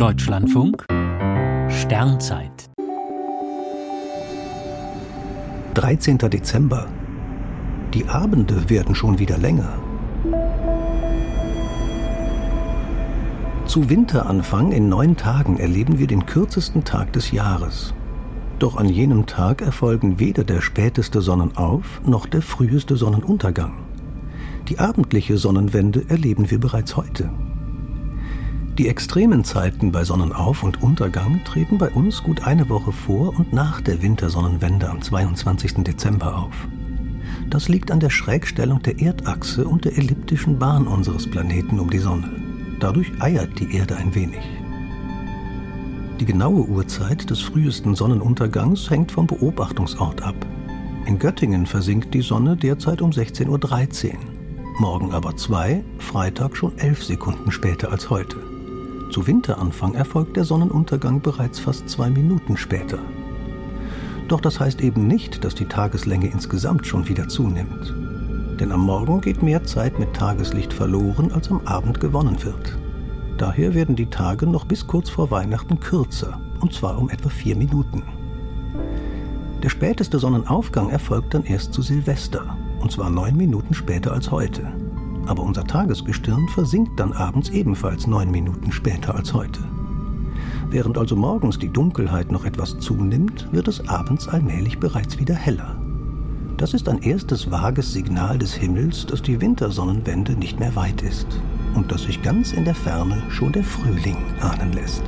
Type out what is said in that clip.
Deutschlandfunk Sternzeit 13. Dezember. Die Abende werden schon wieder länger. Zu Winteranfang in neun Tagen erleben wir den kürzesten Tag des Jahres. Doch an jenem Tag erfolgen weder der späteste Sonnenauf noch der früheste Sonnenuntergang. Die abendliche Sonnenwende erleben wir bereits heute. Die extremen Zeiten bei Sonnenauf- und Untergang treten bei uns gut eine Woche vor und nach der Wintersonnenwende am 22. Dezember auf. Das liegt an der Schrägstellung der Erdachse und der elliptischen Bahn unseres Planeten um die Sonne. Dadurch eiert die Erde ein wenig. Die genaue Uhrzeit des frühesten Sonnenuntergangs hängt vom Beobachtungsort ab. In Göttingen versinkt die Sonne derzeit um 16.13 Uhr, morgen aber zwei, Freitag schon elf Sekunden später als heute. Zu Winteranfang erfolgt der Sonnenuntergang bereits fast zwei Minuten später. Doch das heißt eben nicht, dass die Tageslänge insgesamt schon wieder zunimmt. Denn am Morgen geht mehr Zeit mit Tageslicht verloren, als am Abend gewonnen wird. Daher werden die Tage noch bis kurz vor Weihnachten kürzer, und zwar um etwa vier Minuten. Der späteste Sonnenaufgang erfolgt dann erst zu Silvester, und zwar neun Minuten später als heute aber unser Tagesgestirn versinkt dann abends ebenfalls neun Minuten später als heute. Während also morgens die Dunkelheit noch etwas zunimmt, wird es abends allmählich bereits wieder heller. Das ist ein erstes vages Signal des Himmels, dass die Wintersonnenwende nicht mehr weit ist und dass sich ganz in der Ferne schon der Frühling ahnen lässt.